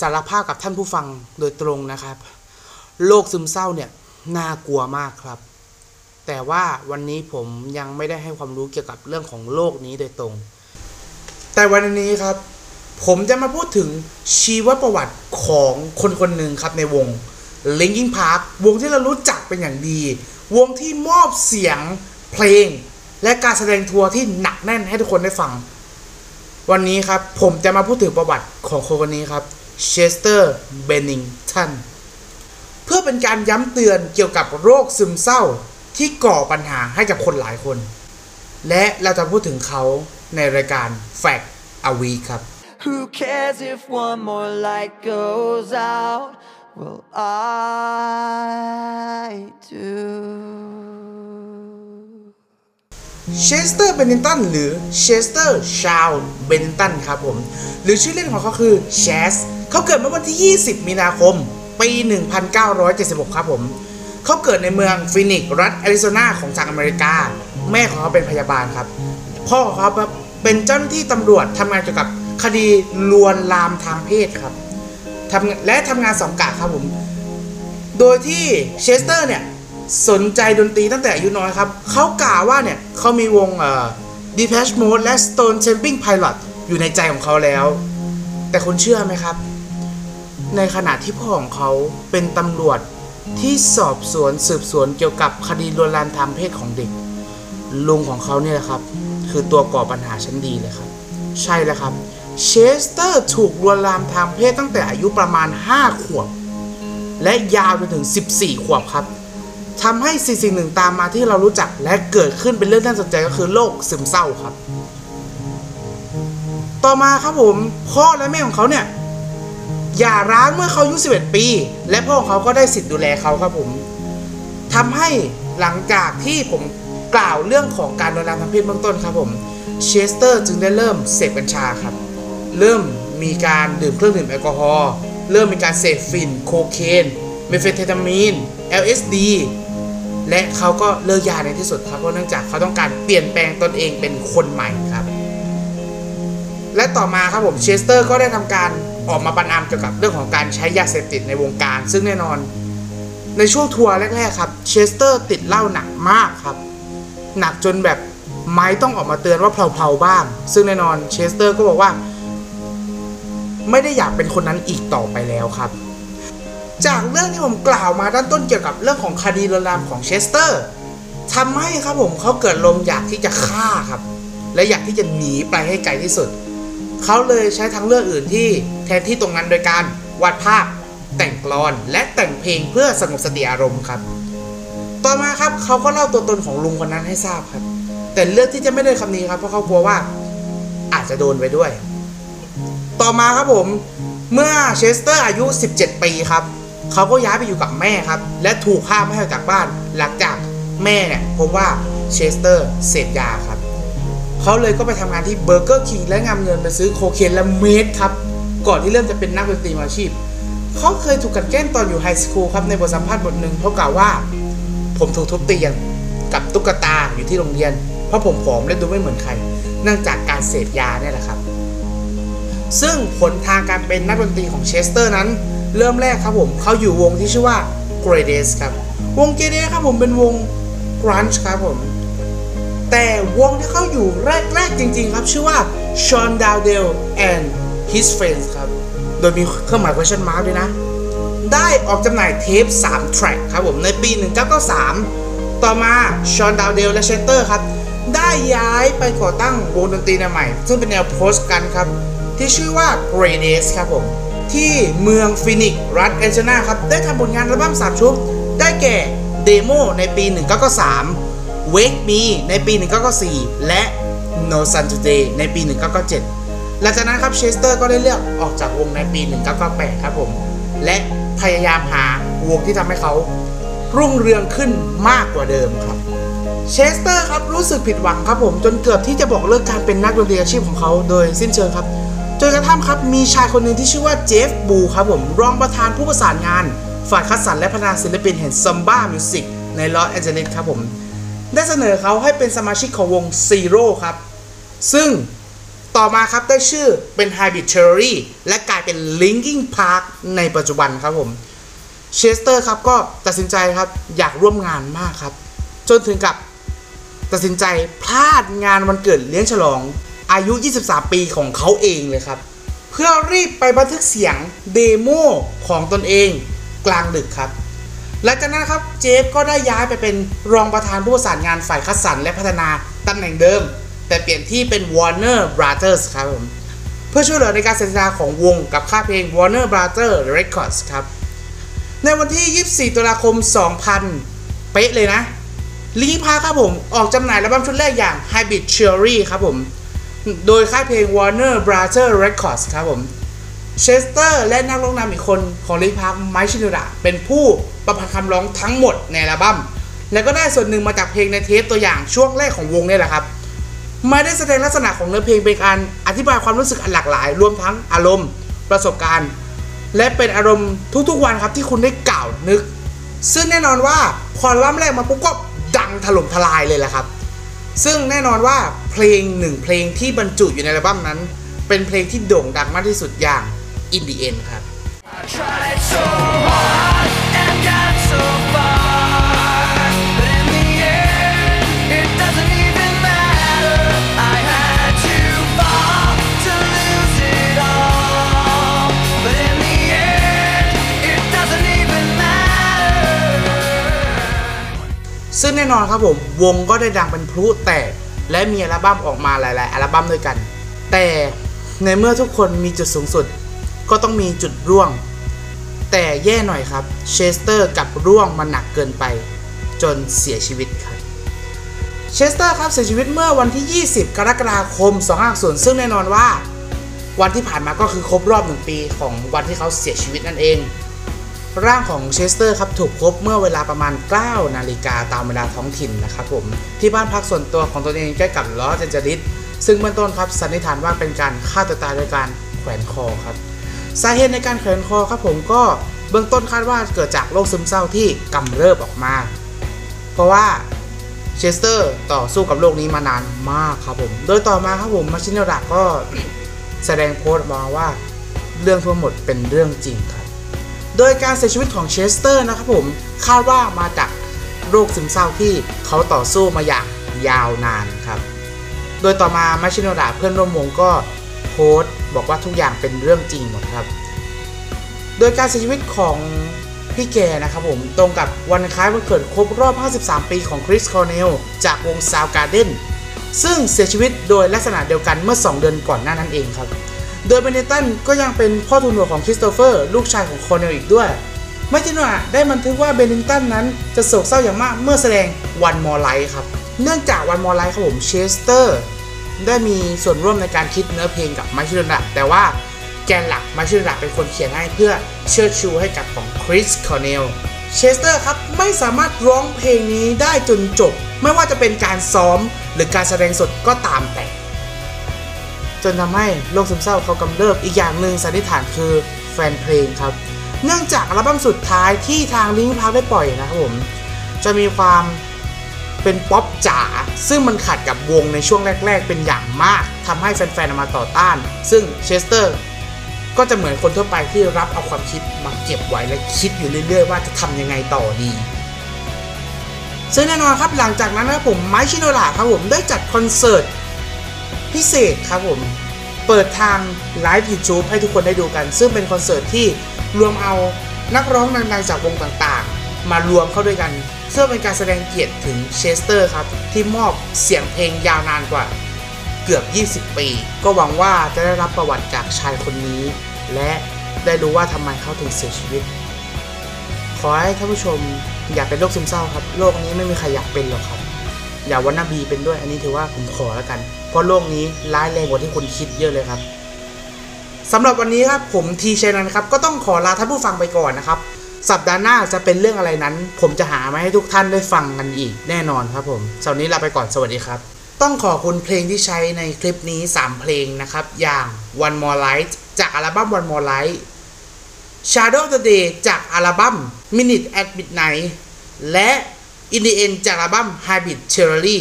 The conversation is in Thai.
สารภาพกับท่านผู้ฟังโดยตรงนะครับ โรคซึมเศร้าเนี่ยน่ากลัวมากครับ แต่ว่าวันนี้ผมยังไม่ได้ให้ความรู้เกี่ยวกับเรื่องของโรคนี้โดยตรง แต่วันนี้ครับ ผมจะมาพูดถึงชีวประวัติของคนคนหนึ่งครับในวง Linkin Park วงที่เรารู้จักเป็นอย่างดี วงที่มอบเสียงเพลง และการแสดงทัวร์ที่หนักแน่นให้ทุกคนได้ฟัง วันนี้ครับผมจะมาพูดถึงประวัติของคนคนนี้ครับ เชสเตอร์เบนนิงตันเพื่อเป็นการย้ำเตือนเกี่ยวกับโรคซึมเศร้าที่ก่อปัญหาให้กับคนหลายคน และเราจะพูดถึงเขาในรายการ Fact a Week ครับ Who cares if one more light goes out? Well, I do. เชสเตอร์เบนนิงตันหรือเชสเตอร์ชาร์ลส์เบนนิงตันครับผม หรือชื่อเล่นของเขาคือเชส เขาเกิดเมื่อวันที่ 20 มีนาคม ปี 1976 ครับผม เขาเกิดในเมืองฟินิกซ์รัฐแอริโซนาของสหรัฐอเมริกา แม่ของเขาเป็นพยาบาลครับ พ่อของเขาเป็นเจ้าหน้าที่ตำรวจทำงานเกี่ยวกับคดีลวนลามทางเพศครับทำและทำงานสองกะครับผม โดยที่เชสเตอร์เนี่ยสนใจดนตรีตั้งแต่อายุน้อยครับ เขากล่าวว่าเนี่ยเขามีวงเอ่อ Depeche Mode และ Stone Temple Pilots อยู่ในใจของเขาแล้ว แต่คุณเชื่อไหมครับ ในขณะที่พ่อของเขาเป็นตำรวจที่สอบสวนสืบสวนเกี่ยวกับคดีลวนลามทางเพศของเด็ก ลุงของเขาเนี่ยแหละครับ คือตัวก่อปัญหาชั้นดีเลยครับ ใช่แล้วครับ เชสเตอร์ถูกลวนลามทางเพศตั้งแต่อายุประมาณ 5 ขวบ และยาวจนถึง 14 ขวบครับทำให้สิ่งสิ่งหนึ่งตามมาที่เรารู้จักและเกิดขึ้นเป็นเรื่องน่าสนใจก็คือโรคซึมเศร้าครับ ต่อมาครับผมพ่อและแม่ของเขาเนี่ย หย่าร้างเมื่อเขาอายุ 11 ปี และพ่อของเขาก็ได้สิทธิ์ดูแลเขาครับผมทำให้หลังจากที่ผมกล่าวเรื่องของการลวนลามทางเพศเบื้องต้นครับผมเชสเตอร์จึงได้เริ่มเสพกัญชาครับ เริ่มมีการดื่มเครื่องดื่มแอลกอฮอล์เริ่มมีการเสพฝิ่นโคเคนเมทแอมเฟตามีน LSD และเขาก็เลิกยาในที่สุดครับเพราะเนื่องจากเขาต้องการเปลี่ยนแปลงตนเองเป็นคนใหม่ครับ และต่อมาครับผมเชสเตอร์ก็ได้ทำการ ออกมาประณามเกี่ยวกับเรื่องของการใช้ยาเสพติดในวงการ ซึ่งแน่นอน ในช่วงทัวร์แรกๆครับเชสเตอร์ติดเหล้าหนักมากครับ หนักจนแบบไมค์ต้องออกมาเตือนว่าเพลาๆบ้าง ซึ่งแน่นอนเชสเตอร์ก็บอกว่า ไม่ได้อยากเป็นคนนั้นอีกต่อไปแล้วครับ จากเรื่องที่ผมกล่าวมาด้านต้นเกี่ยวกับเรื่องของคดีลวนลามของเชสเตอร์ทำให้ครับผมเขาเกิดอารมณ์อยากที่จะฆ่าครับ และอยากที่จะหนีไปให้ไกลที่สุด เขาเลยใช้ทางเลือกอื่นที่ แทนที่ตรงนั้นโดยการวาดภาพแต่งกลอนและแต่งเพลงเพื่อสงบสติอารมณ์ครับ ต่อมาครับเขาก็เล่าตัวตนของลุงคนนั้นให้ทราบครับ แต่เลือกที่จะไม่ดำเนินคดีครับเพราะเขากลัวว่าอาจจะโดนไปด้วย ต่อมาครับผมเมื่อเชสเตอร์อายุ 17 ปีครับเขาก็ย้ายไปอยู่กับแม่ครับ และถูกห้ามไม่ให้ออกจากบ้านหลังจากแม่เนี่ยพบว่าเชสเตอร์เสพยาครับเขาเลยก็ไปทำงานที่เบอร์เกอร์คิงและนำเงินไปซื้อโคเคนและ meth ครับ ก่อนที่เริ่มจะเป็นนักดนตรีมืออาชีพ เขาเคยถูกกันแกล้งตอนอยู่ไฮสคูลครับในบทสัมภาษณ์บทหนึ่งเขากล่าวว่า ผมถูกทุบตียงกับตุ๊กตาอยู่ที่โรงเรียน เพราะผมผอมและดูไม่เหมือนใคร เนื่องจากการเสพยาเนี่ยแหละครับ ซึ่งผลทางการเป็นนักดนตรีของเชสเตอร์นั้น เริ่มแรกครับผมเขาอยู่วงที่ชื่อว่า g r a d e s ครับ วง g r a d e s ครับผมเป็นวง grunge ครับผม แต่วงที่เขาอยู่แรก ๆ จริง ๆ ครับ ชื่อว่า Sean Dowdell and His Friends ครับ โดยมีเครื่องหมาย question mark ด้วยนะ ได้ออกจำหน่ายเทป3 track ครับผม ในปี 1993 ต่อมา Sean Dowdell และเชสเตอร์ครับ ได้ย้ายไปก่อตั้งวงดนตรีใหม่ ซึ่งเป็นแนว post-grunge ครับ ที่ชื่อว่า g r a d e s ครับผม ที่เมืองฟินิกซ์รัฐแอริโซนาครับ ได้ทำผลงานอัลบั้มสามชุดได้แก่ demo ในปี 1993 Wake Me ในปี 1994 และ No Sun Today ในปี 1997 หลังจากนั้นครับเชสเตอร์ก็ได้เลือกออกจากวงในปี 1998 ครับผม และพยายามหาวงที่ทำให้เขารุ่งเรืองขึ้นมากกว่าเดิมครับเชสเตอร์ครับรู้สึกผิดหวังครับผมจนเกือบที่จะบอกเลิกการเป็นนักดนตรีอาชีพของเขาโดยสิ้นเชิงครับจนกระทั่งครับมีชายคนหนึ่งที่ชื่อว่าเจฟบูครับผมรองประธานผู้ประสานงาน ฝ่ายคัดสรรและพัฒนาศิลปินแห่ง Zomba Musicในลอสแอนเจลิสครับผม ได้เสนอเขาให้เป็นสมาชิกของวง Xero ครับ ซึ่ง ต่อมาครับได้ชื่อเป็น Hybrid Theory และกลายเป็น Linkin Park ในปัจจุบันครับผมเชสเตอร์ครับก็ตัดสินใจครับอยากร่วมงานมากครับ จนถึงกับตัดสินใจพลาดงานวันเกิดเลี้ยงฉลองอายุ 23 ปีของเขาเองเลยครับ เพื่อรีบไปบันทึกเสียง demoของตนเองกลางดึกครับหลังจากนั้นครับเจฟก็ได้ย้ายไปเป็นรองประธานผู้ประสานงานฝ่ายคัดสรรและพัฒนาตำแหน่งเดิม แต่เปลี่ยนที่เป็น Warner Brothers ครับผมเพื่อช่วยเหลือในการเซ็นสัญญาของวงกับค่ายเพลง Warner Brothers Records ครับ ในวันที่ 24 ตุลาคม 2000 เป๊ะเลยนะลิงพาครับผม ออกจำหน่ายอัลบั้มชุดแรกอย่าง Hybrid Theory ครับผม โดยค่ายเพลง Warner Brothers Records ครับผมเชสเตอร์และนักร้องนำอีกคนของ Linkin Park ไมค์ชิโนดะเป็นผู้ประพันธ์คำร้องทั้งหมดในอัลบั้ม และก็ได้ส่วนหนึ่งมาจากเพลงในเทปตัวอย่างช่วงแรกของวงนี่แหละครับ ไมค์ได้แสดงลักษณะของเนื้อเพลงเป็นการอธิบายความรู้สึกอันหลากหลาย รวมทั้งอารมณ์ ประสบการณ์ และเป็นอารมณ์ทุกๆวันครับที่คุณได้กล่าวนึก ซึ่งแน่นอนว่าพออัลบั้มแรกมาปุ๊บก็ดังถล่มทลายเลยแหละครับ ซึ่งแน่นอนว่าเพลงหนึ่งเพลงที่บรรจุอยู่ในอัลบั้มนั้น เป็นเพลงที่โด่งดังมากที่สุดอย่าง In the End ครับ ซึ่งแน่นอนครับผมวงก็ได้ดังเป็นพลุแตกและมีอัลบั้มออกมาหลาย ๆ อัลบั้มด้วยกัน แต่ในเมื่อทุกคนมีจุดสูงสุด ก็ต้องมีจุดร่วง แต่แย่หน่อยครับเชสเตอร์กับร่วงมันหนักเกินไป จนเสียชีวิตครับเชสเตอร์ครับเสียชีวิตเมื่อวันที่ 20 กรกฎาคม 250ซึ่งแน่นอนว่า วันที่ผ่านมาก็คือครบรอบหนึ่งปีของวันที่เขาเสียชีวิตนั่นเอง ร่างของเชสเตอร์ครับถูกพบเมื่อเวลาประมาณ 9 นาฬิกาตามเวลาท้องถิ่นนะครับผมที่บ้านพักส่วนตัวของตนเองใกล้กับลอสแอนเจลิสซึ่งเบื้องต้นครับสันนิษฐานว่าเป็นการฆ่าตัวตายโดยการแขวนคอครับสาเหตุในการแขวนคอครับผมก็เบื้องต้นคาดว่าเกิดจากโรคซึมเศร้าที่กำเริบออกมา เพราะว่าเชสเตอร์ต่อสู้กับโรคนี้มานานมากครับผม โดยต่อมาครับผมไมค์ชิโนดะก็แสดงโพสต์มาว่าเรื่องทั้งหมดเป็นเรื่องจริงครับ โดยการเสียชีวิตของเชสเตอร์นะครับผมคาดว่ามาจากโรคซึมเศร้าที่เขาต่อสู้มาอย่างยาวนานครับ โดยต่อมาไมค์ชิโนดะเพื่อนร่วมวงก็โพสต์บอกว่าทุกอย่างเป็นเรื่องจริงหมดครับ โดยการเสียชีวิตของพี่แกนะครับผมตรงกับวันคล้ายวันเกิดครบรอบ 53 ปีของคริสคอร์เนลจากวง Soundgardenซึ่งเสียชีวิตโดยลักษณะเดียวกันเมื่อ 2 เดือนก่อนหน้านั้นเองครับ โดยเบนนิงตันก็ยังเป็นพ่อทูนหัวของคริสโตเฟอร์ลูกชายของคอร์เนลอีกด้วยไมค์ชิโนดะได้บันทึกว่าเบนนิงตันนั้นจะโศกเศร้าอย่างมากเมื่อแสดง One More Light ครับ เนื่องจาก One More Light ครับผมเชสเตอร์ ได้มีส่วนร่วมในการคิดเนื้อเพลงกับไมค์ชิโนดะแต่ว่าแกนหลักไมค์ชิโนดะเป็นคนเขียนให้เพื่อเชิดชูให้กับของคริสคอร์เนลเชสเตอร์ครับไม่สามารถร้องเพลงนี้ได้จนจบ ไม่ว่าจะเป็นการซ้อมหรือการแสดงสดก็ตามแต่ จนทำให้โรคซึมเศร้าเขากำเริบอีกอย่างหนึ่งสันนิษฐานคือแฟนเพลงครับ เนื่องจากอัลบั้มสุดท้ายที่ทาง Linkin Park ได้ปล่อยนะครับผมจะมีความเป็นป๊อปจ๋าซึ่งมันขัดกับวงในช่วงแรก ๆ เป็นอย่างมากทำให้แฟนๆมาต่อต้าน ซึ่งเชสเตอร์ก็จะเหมือนคนทั่วไปที่รับเอาความคิดมาเก็บไว้และคิดอยู่เรื่อย ๆ ว่าจะทำยังไงต่อดีซึ่งแน่นอนครับหลังจากนั้นนะครับผม Mike Shinoda ครับผมได้จัดคอนเสิร์ต พิเศษครับผม เปิดทาง live YouTube ให้ทุกคนได้ดูกัน ซึ่งเป็นคอนเสิร์ตที่รวมเอานักร้องดังๆจากวงต่างๆ มารวมเข้าด้วยกัน เพื่อเป็นการแสดงเกียรติถึง Chester ครับ ที่มอบเสียงเพลงยาวนานกว่าเกือบ 20 ปี ก็หวังว่าจะได้รับประวัติจากชายคนนี้ และได้รู้ว่าทำไมเขาถึงเสียชีวิต ขอให้ท่านผู้ชมอย่าเป็นโรคซึมเศร้าครับ โรคนี้ไม่มีใครอยากเป็นหรอกครับ อย่าวันนาบีเป็นด้วย อันนี้ถือว่าผมขอแล้วกัน ราะโรคนี้ร้ายแรงกว่าที่คุณคิดเยอะเลยครับสำหรับวันนี้ครับผมทีชัยนันครับก็ต้องขอลาท่านผู้ฟังไปก่อนนะครับ สัปดาห์หน้าจะเป็นเรื่องอะไรนั้น ผมจะหามาให้ทุกท่านได้ฟังกันอีกแน่นอนครับผมสำหรับนี้ลาไปก่อนสวัสดีครับ ต้องขอบคุณเพลงที่ใช้ในคลิปนี้ 3 เพลงนะครับ อย่าง One More Light จากอัลบั้ม One More Light Shadow of the Day จากอัลบั้ม Minute at Midnight และ In the End จากอัลบั้ม Hybrid Theory